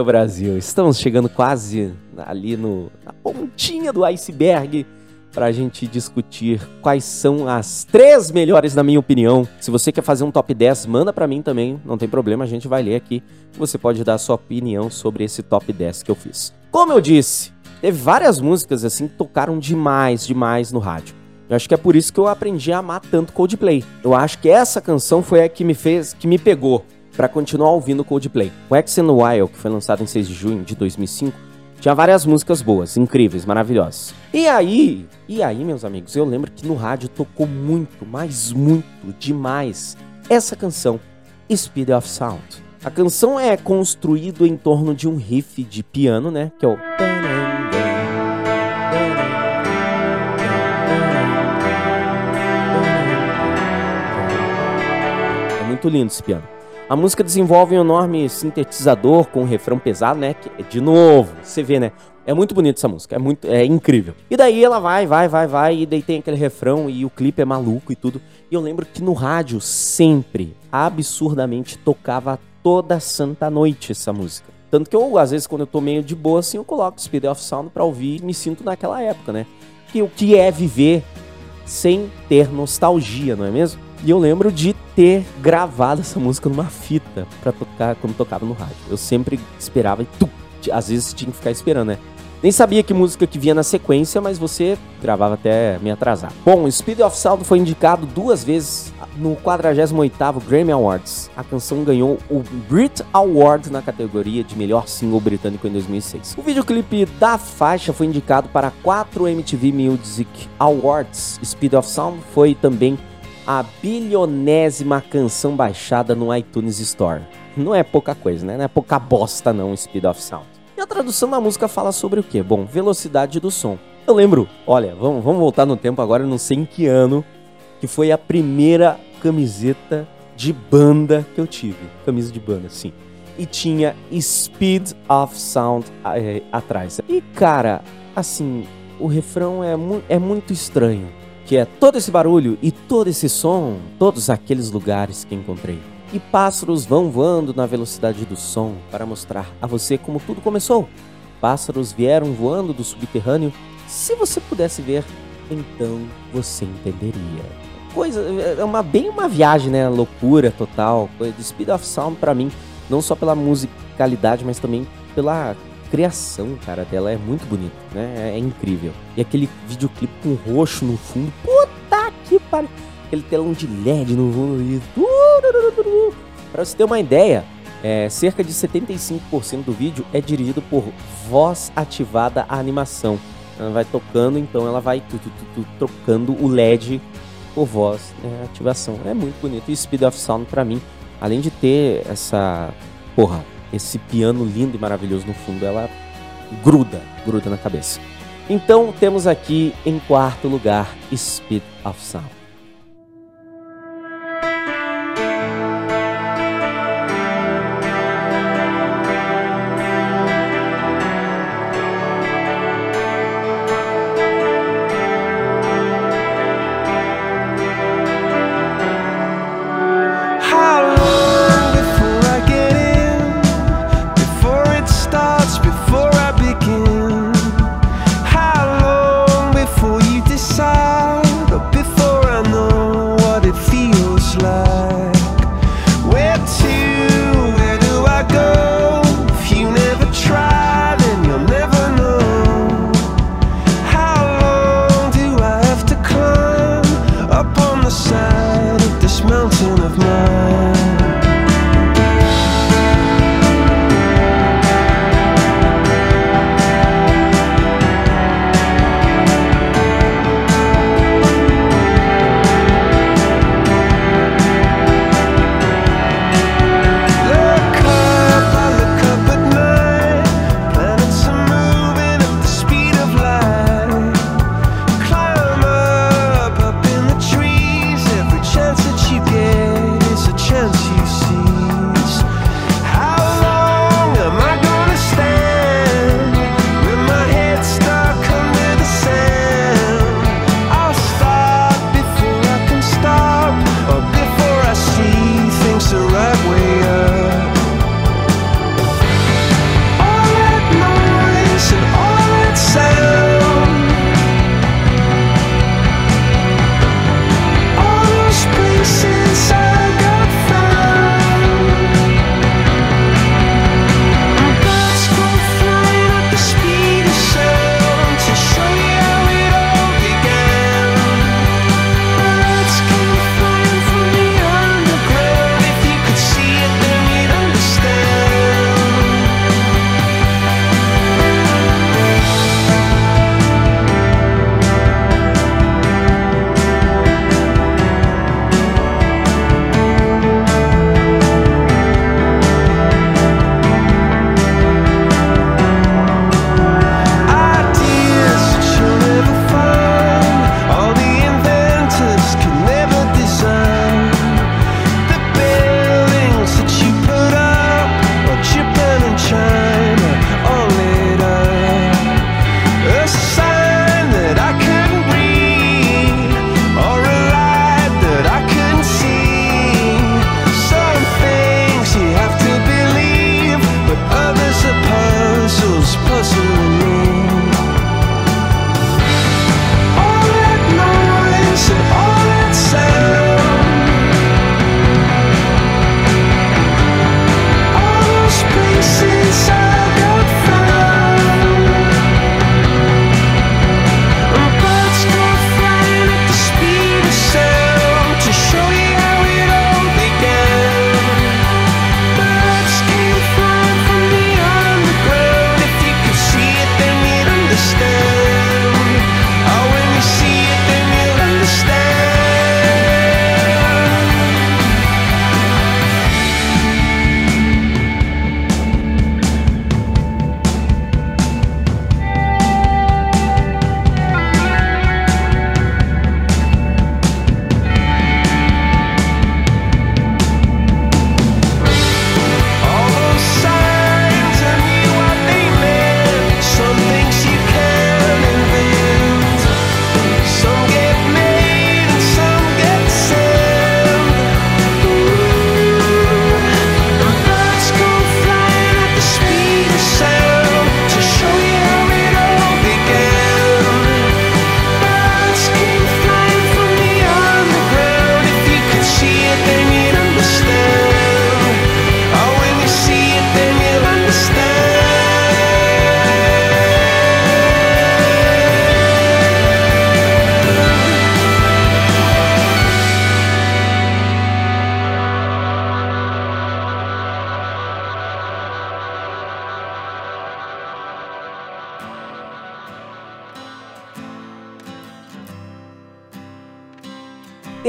meu Brasil. Estamos chegando quase ali no, na pontinha do iceberg para a gente discutir quais são as três melhores, na minha opinião. Se você quer fazer um top 10, manda para mim também. Não tem problema, a gente vai ler aqui. Você pode dar a sua opinião sobre esse top 10 que eu fiz. Como eu disse, teve várias músicas assim que tocaram demais, demais no rádio. Eu acho que é por isso que eu aprendi a amar tanto Coldplay. Eu acho que essa canção foi a que me fez, que me pegou para continuar ouvindo Coldplay. O X and Wild, que foi lançado em 6 de junho de 2005, tinha várias músicas boas, incríveis, maravilhosas. E aí, e aí, meus amigos, eu lembro que no rádio tocou muito, mas muito, demais, essa canção, Speed of Sound. A canção é construída em torno de um riff de piano, né, que é o... É muito lindo esse piano. A música desenvolve um enorme sintetizador com um refrão pesado, né? Que, de novo, você vê, né? É muito bonita essa música, é muito, é incrível. E daí ela vai, vai, vai, vai, e daí tem aquele refrão e o clipe é maluco e tudo. E eu lembro que no rádio sempre, absurdamente, tocava toda santa noite essa música. Tanto que eu, às vezes, quando eu tô meio de boa, assim, eu coloco Speed of Sound pra ouvir e me sinto naquela época, né? Que o que é viver sem ter nostalgia, não é mesmo? E eu lembro de ter gravado essa música numa fita pra tocar quando tocava no rádio. Eu sempre esperava e tu, às vezes tinha que ficar esperando, né? Nem sabia que música que vinha na sequência, mas você gravava até me atrasar. Bom, Speed of Sound foi indicado duas vezes no 48º Grammy Awards. A canção ganhou o Brit Award na categoria de melhor single britânico em 2006. O videoclipe da faixa foi indicado para quatro MTV Music Awards. Speed of Sound foi também a bilionésima canção baixada no iTunes Store. Não é pouca coisa, né? Não é pouca bosta não, Speed of Sound. E a tradução da música fala sobre o quê? Bom, velocidade do som. Eu lembro, olha, vamos, vamos voltar no tempo agora, não sei em que ano, que foi a primeira camiseta de banda que eu tive. Camisa de banda, sim. E tinha Speed of Sound é, atrás. E cara, assim, o refrão é, mu é muito estranho. Que é todo esse barulho e todo esse som, todos aqueles lugares que encontrei. E pássaros vão voando na velocidade do som para mostrar a você como tudo começou. Pássaros vieram voando do subterrâneo. Se você pudesse ver, então você entenderia. Coisa, é uma bem uma viagem, né? Loucura total. Coisa de Speed of Sound para mim, não só pela musicalidade, mas também pela criação, cara, dela é muito bonita, né? É, incrível. E aquele videoclipe com roxo no fundo, puta que pariu. Aquele telão de LED no fundo. E... Pra você ter uma ideia, é, cerca de 75% do vídeo é dirigido por voz ativada a animação. Ela vai tocando, então ela vai tu, tu, tu, trocando o LED por voz né, ativação. É muito bonito. E Speed of Sound, para mim, além de ter essa. Porra, esse piano lindo e maravilhoso no fundo, ela gruda, gruda na cabeça. Então temos aqui em quarto lugar Speed of Sound.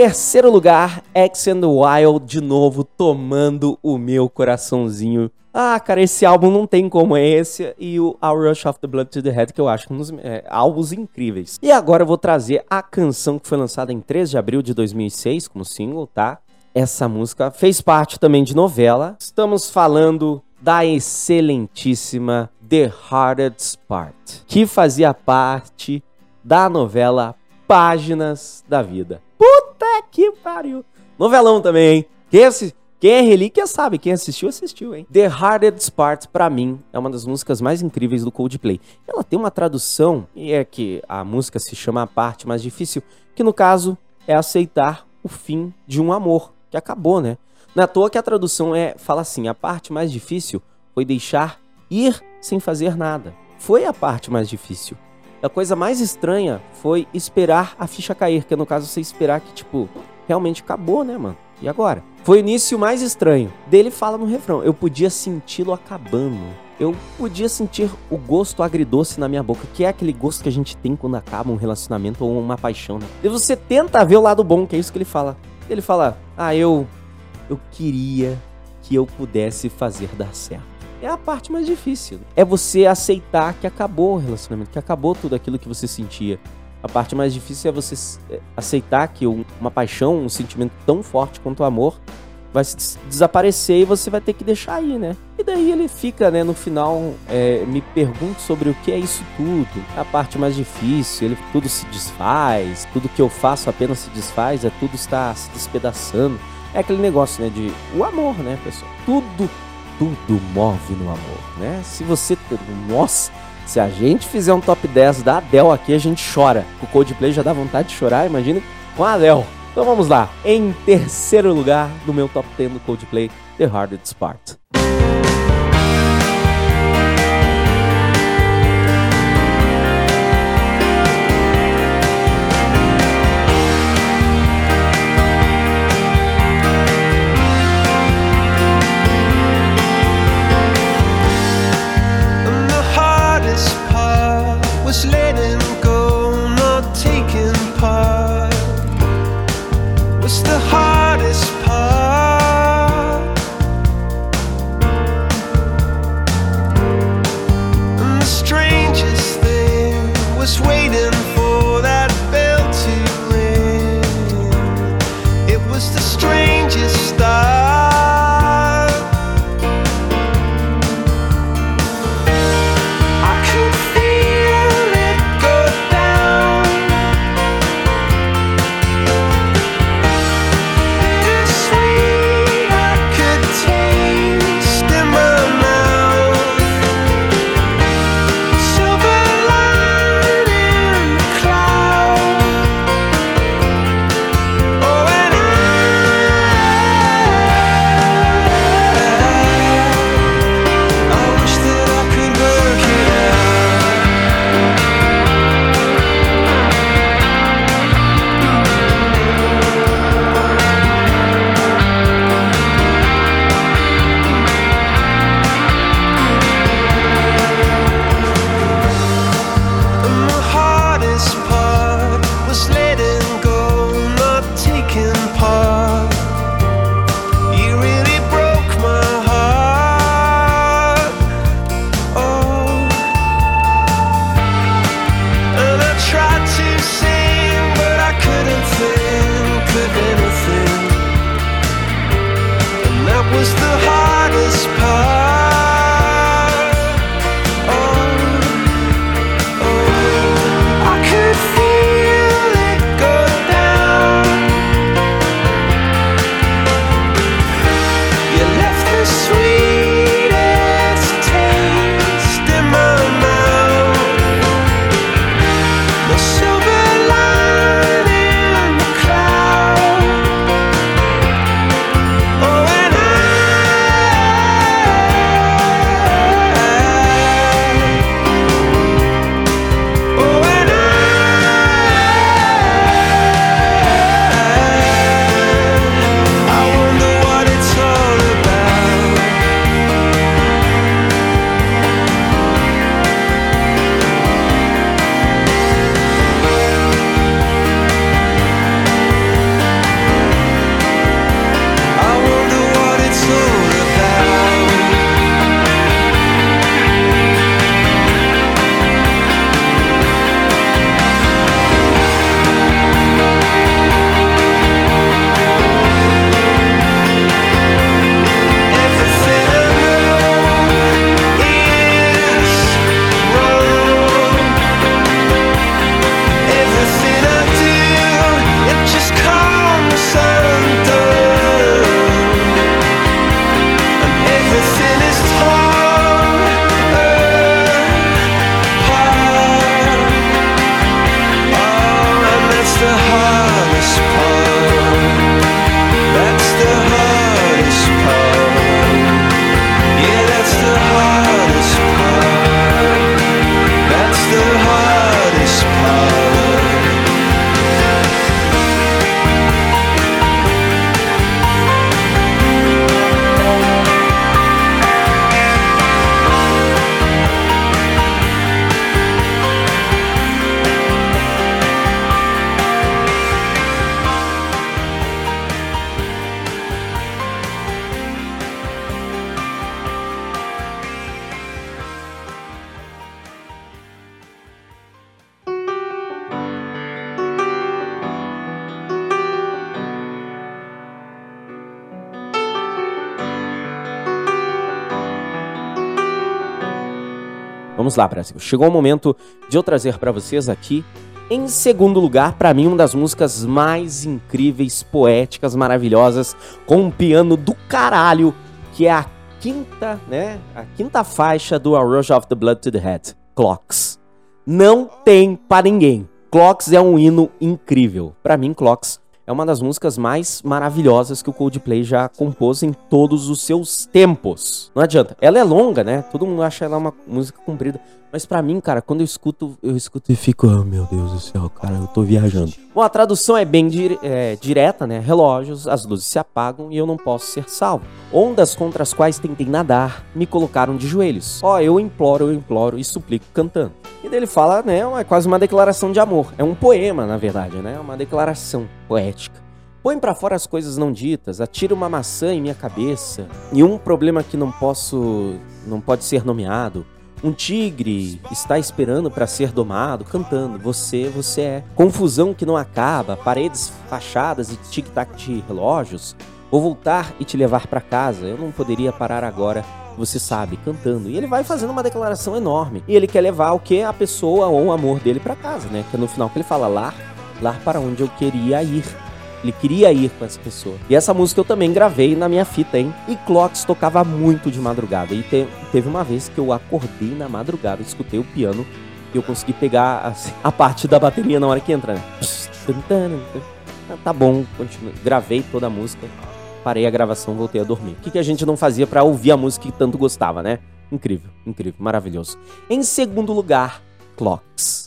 Terceiro lugar, X and Wild, de novo, tomando o meu coraçãozinho. Ah, cara, esse álbum não tem como é esse e o Our Rush of the Blood to the Head, que eu acho um dos é, álbuns incríveis. E agora eu vou trazer a canção que foi lançada em 3 de abril de 2006 como single, tá? Essa música fez parte também de novela. Estamos falando da excelentíssima The Hardest Part, que fazia parte da novela Páginas da Vida. Puta que pariu! Novelão também, hein? Quem, assi- quem é relíquia sabe, quem assistiu, assistiu, hein? The Hardest Part, pra mim, é uma das músicas mais incríveis do Coldplay. Ela tem uma tradução, e é que a música se chama A Parte Mais Difícil, que no caso é aceitar o fim de um amor, que acabou, né? À toa que a tradução é, fala assim, a parte mais difícil foi deixar ir sem fazer nada. Foi a parte mais difícil. A coisa mais estranha foi esperar a ficha cair, que no caso você esperar que, tipo, realmente acabou, né, mano? E agora? Foi o início mais estranho. Dele fala no refrão: Eu podia senti-lo acabando. Eu podia sentir o gosto agridoce na minha boca, que é aquele gosto que a gente tem quando acaba um relacionamento ou uma paixão, né? E você tenta ver o lado bom, que é isso que ele fala. Ele fala: Ah, eu. Eu queria que eu pudesse fazer dar certo. É a parte mais difícil. É você aceitar que acabou o relacionamento, que acabou tudo aquilo que você sentia. A parte mais difícil é você é, aceitar que um- uma paixão, um sentimento tão forte quanto o amor, vai desaparecer e você vai ter que deixar aí, né? E daí ele fica, né, no final, é, me pergunta sobre o que é isso tudo. É a parte mais difícil, ele tudo se desfaz, tudo que eu faço apenas se desfaz, é tudo está se despedaçando. É aquele negócio, né, de o amor, né, pessoal? Tudo, tudo move no amor, né? Se você, nossa, se a gente fizer um top 10 da Adele aqui, a gente chora. O Coldplay já dá vontade de chorar, imagina com a Adele. Então vamos lá. Em terceiro lugar do meu top 10 do Coldplay, The Hardest Part. Vamos lá, Brasil. Chegou o momento de eu trazer para vocês aqui, em segundo lugar, para mim, uma das músicas mais incríveis, poéticas, maravilhosas, com um piano do caralho, que é a quinta, né? A quinta faixa do A Rush of the Blood to the Head, Clocks. Não tem para ninguém. Clocks é um hino incrível. Para mim, Clocks é uma das músicas mais maravilhosas que o Coldplay já compôs em todos os seus tempos. Não adianta. Ela é longa, né? Todo mundo acha ela uma música comprida. Mas para mim, cara, quando eu escuto, eu escuto e fico, oh meu Deus do céu, cara, eu tô viajando. Bom, a tradução é bem dire é, direta, né? Relógios, as luzes se apagam e eu não posso ser salvo. Ondas contra as quais tentei nadar me colocaram de joelhos. Ó, oh, eu imploro, eu imploro e suplico cantando. E dele fala, né? É quase uma declaração de amor. É um poema, na verdade, né? É uma declaração poética. Põe para fora as coisas não ditas, atira uma maçã em minha cabeça e um problema que não posso, não pode ser nomeado. Um tigre está esperando para ser domado, cantando: Você, você é. Confusão que não acaba, paredes fachadas e tic-tac de relógios. Vou voltar e te levar para casa. Eu não poderia parar agora, você sabe, cantando. E ele vai fazendo uma declaração enorme. E ele quer levar o que? A pessoa ou o amor dele para casa, né? Que é no final que ele fala: Lar, lar para onde eu queria ir. Ele queria ir com essa pessoa. E essa música eu também gravei na minha fita, hein? E Clocks tocava muito de madrugada. E te, teve uma vez que eu acordei na madrugada, escutei o piano e eu consegui pegar assim, [laughs] a parte da bateria na hora que entra, né? Tá bom, continue. gravei toda a música, parei a gravação, voltei a dormir. O que, que a gente não fazia para ouvir a música que tanto gostava, né? Incrível, incrível, maravilhoso. Em segundo lugar, Clocks.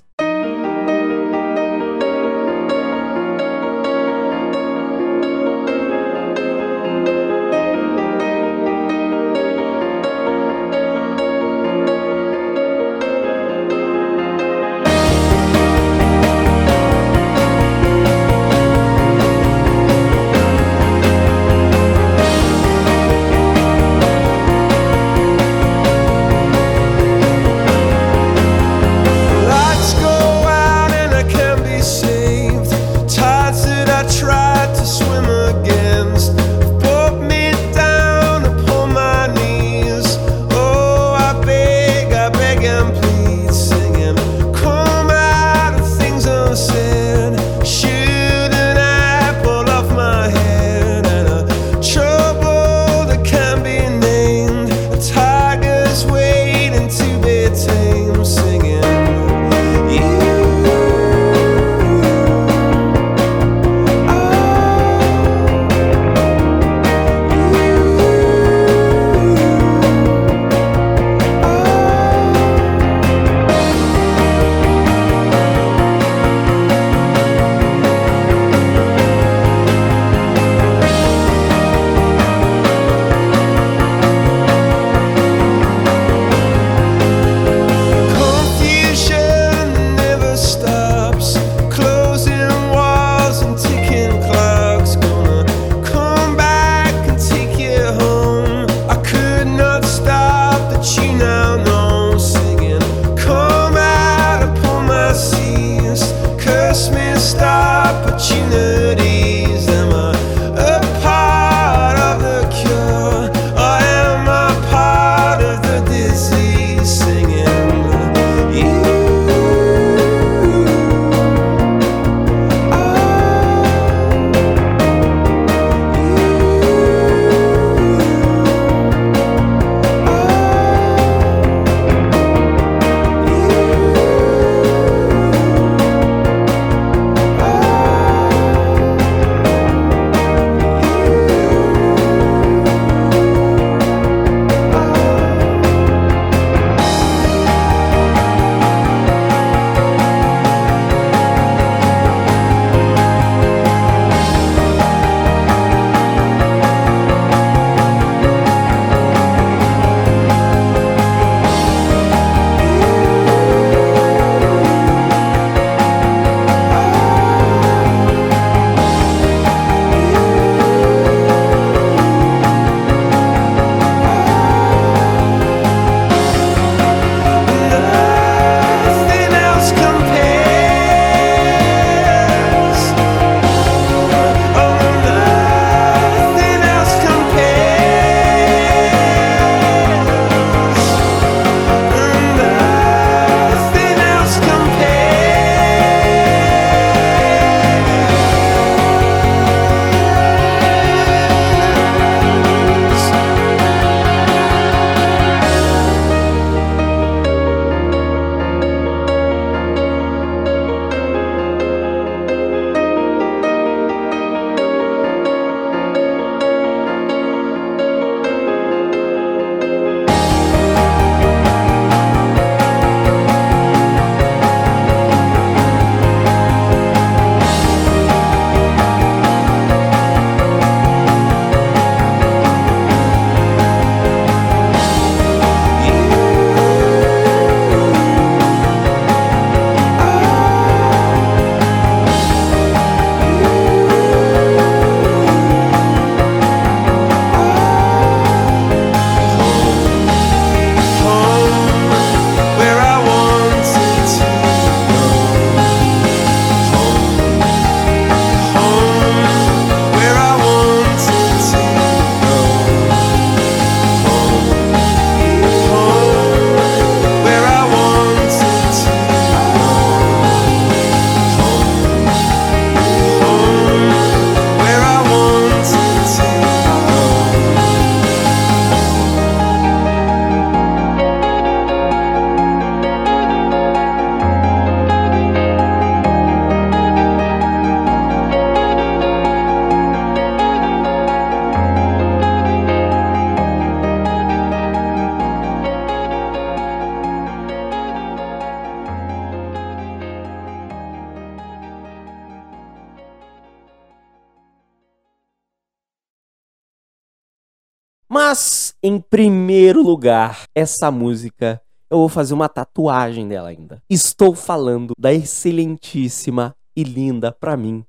Primeiro lugar, essa música, eu vou fazer uma tatuagem dela ainda. Estou falando da excelentíssima e linda pra mim,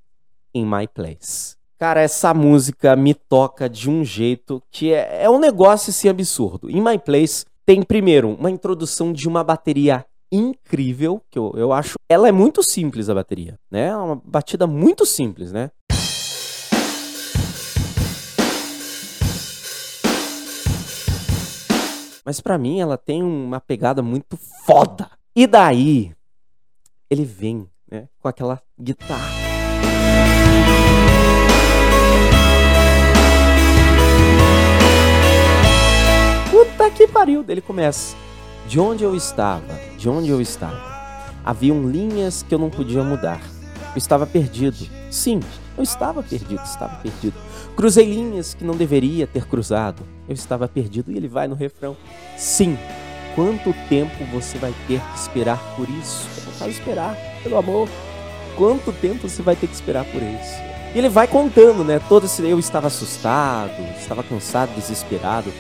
In My Place. Cara, essa música me toca de um jeito que é, é um negócio assim absurdo. In My Place tem, primeiro, uma introdução de uma bateria incrível, que eu, eu acho. Ela é muito simples, a bateria, né? É uma batida muito simples, né? Mas pra mim ela tem uma pegada muito foda. E daí ele vem, né, com aquela guitarra. Puta que pariu! Ele começa. De onde eu estava, de onde eu estava, haviam linhas que eu não podia mudar. Eu estava perdido. Sim, eu estava perdido, estava perdido. Cruzei linhas que não deveria ter cruzado. Eu estava perdido. E ele vai no refrão. Sim, quanto tempo você vai ter que esperar por isso? Não falo esperar, pelo amor. Quanto tempo você vai ter que esperar por isso? E ele vai contando, né? Todo esse. Eu estava assustado, estava cansado, desesperado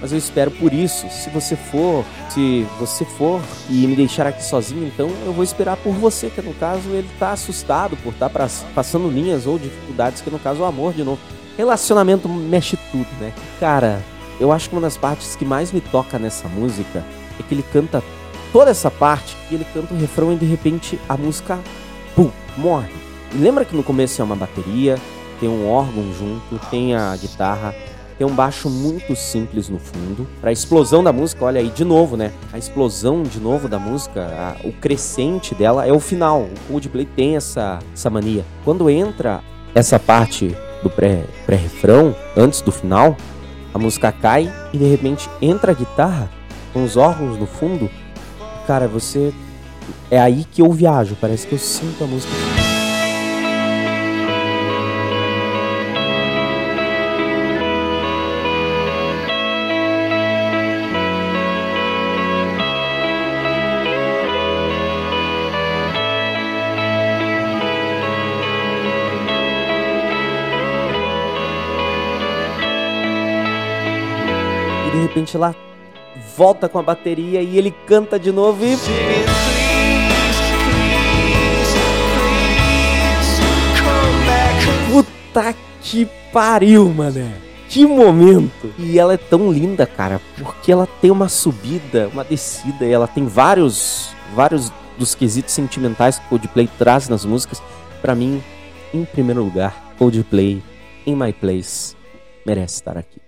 mas eu espero por isso. Se você for, se você for e me deixar aqui sozinho, então eu vou esperar por você, que no caso ele tá assustado por estar tá passando linhas ou dificuldades, que no caso o amor de novo. Relacionamento mexe tudo, né? Cara, eu acho que uma das partes que mais me toca nessa música é que ele canta toda essa parte e ele canta o refrão e de repente a música, pum, morre. E lembra que no começo é uma bateria, tem um órgão junto, tem a guitarra, tem um baixo muito simples no fundo. Para a explosão da música, olha aí de novo, né? A explosão de novo da música, a, o crescente dela é o final. O Coldplay tem essa, essa mania. Quando entra essa parte do pré-refrão, pré antes do final, a música cai e de repente entra a guitarra com os órgãos no fundo. Cara, você. É aí que eu viajo, parece que eu sinto a música. Repente lá volta com a bateria e ele canta de novo e. Puta que pariu, mané. Que momento! E ela é tão linda, cara, porque ela tem uma subida, uma descida, e ela tem vários, vários dos quesitos sentimentais que o Coldplay traz nas músicas. Para mim, em primeiro lugar, Coldplay, In My Place, merece estar aqui.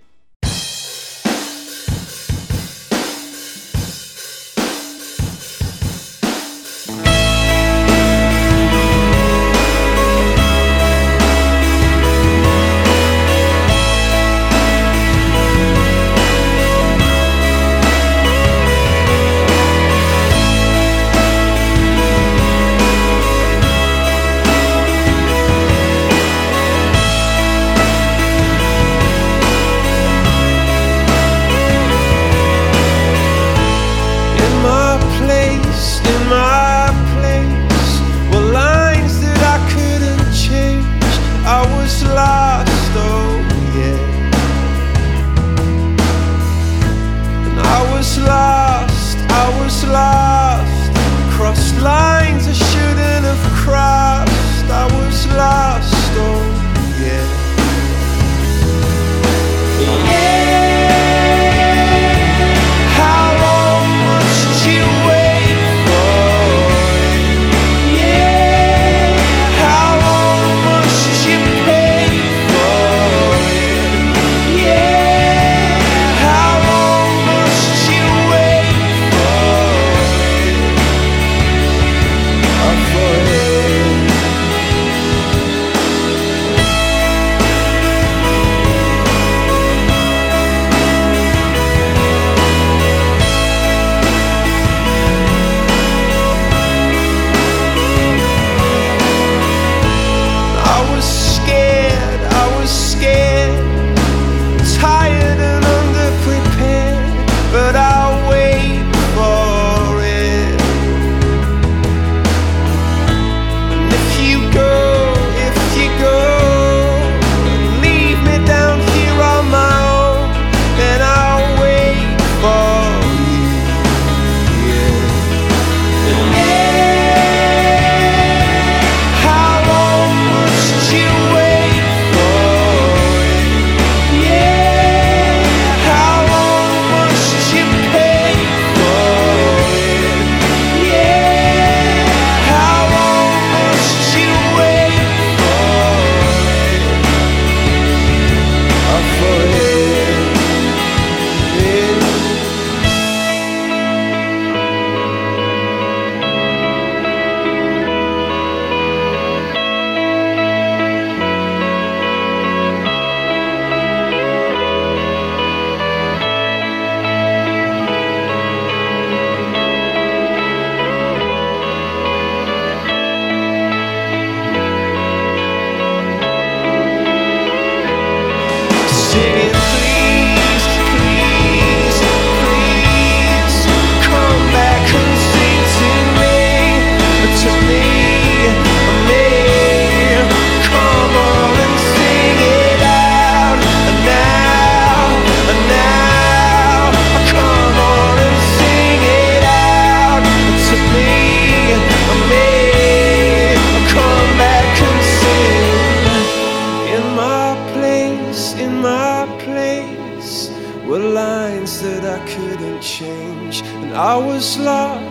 I was lost.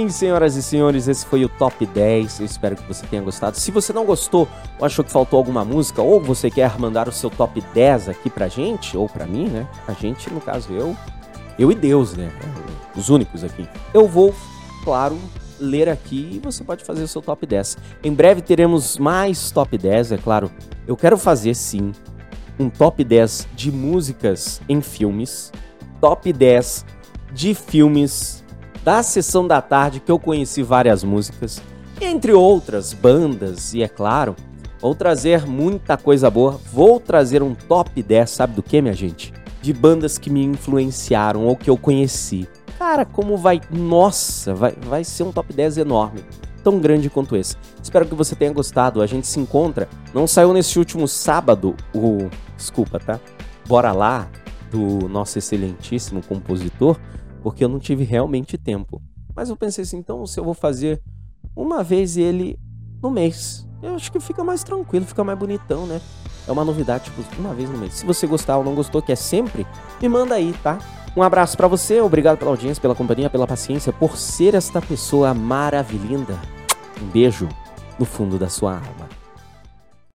Sim, senhoras e senhores, esse foi o top 10. Eu espero que você tenha gostado. Se você não gostou, ou achou que faltou alguma música, ou você quer mandar o seu top 10 aqui pra gente, ou pra mim, né? A gente, no caso, eu, eu e Deus, né? Os únicos aqui. Eu vou, claro, ler aqui e você pode fazer o seu top 10. Em breve teremos mais top 10, é claro. Eu quero fazer sim um top 10 de músicas em filmes, top 10 de filmes da sessão da tarde que eu conheci várias músicas, entre outras bandas, e é claro, vou trazer muita coisa boa. Vou trazer um top 10, sabe do que, minha gente? De bandas que me influenciaram ou que eu conheci. Cara, como vai. Nossa, vai, vai ser um top 10 enorme. Tão grande quanto esse. Espero que você tenha gostado. A gente se encontra. Não saiu nesse último sábado o. Desculpa, tá? Bora lá, do nosso excelentíssimo compositor porque eu não tive realmente tempo. Mas eu pensei assim, então se eu vou fazer uma vez ele no mês, eu acho que fica mais tranquilo, fica mais bonitão, né? É uma novidade, tipo, uma vez no mês. Se você gostar ou não gostou, que é sempre, me manda aí, tá? Um abraço para você, obrigado pela audiência, pela companhia, pela paciência, por ser esta pessoa maravilhosa. Um beijo no fundo da sua alma.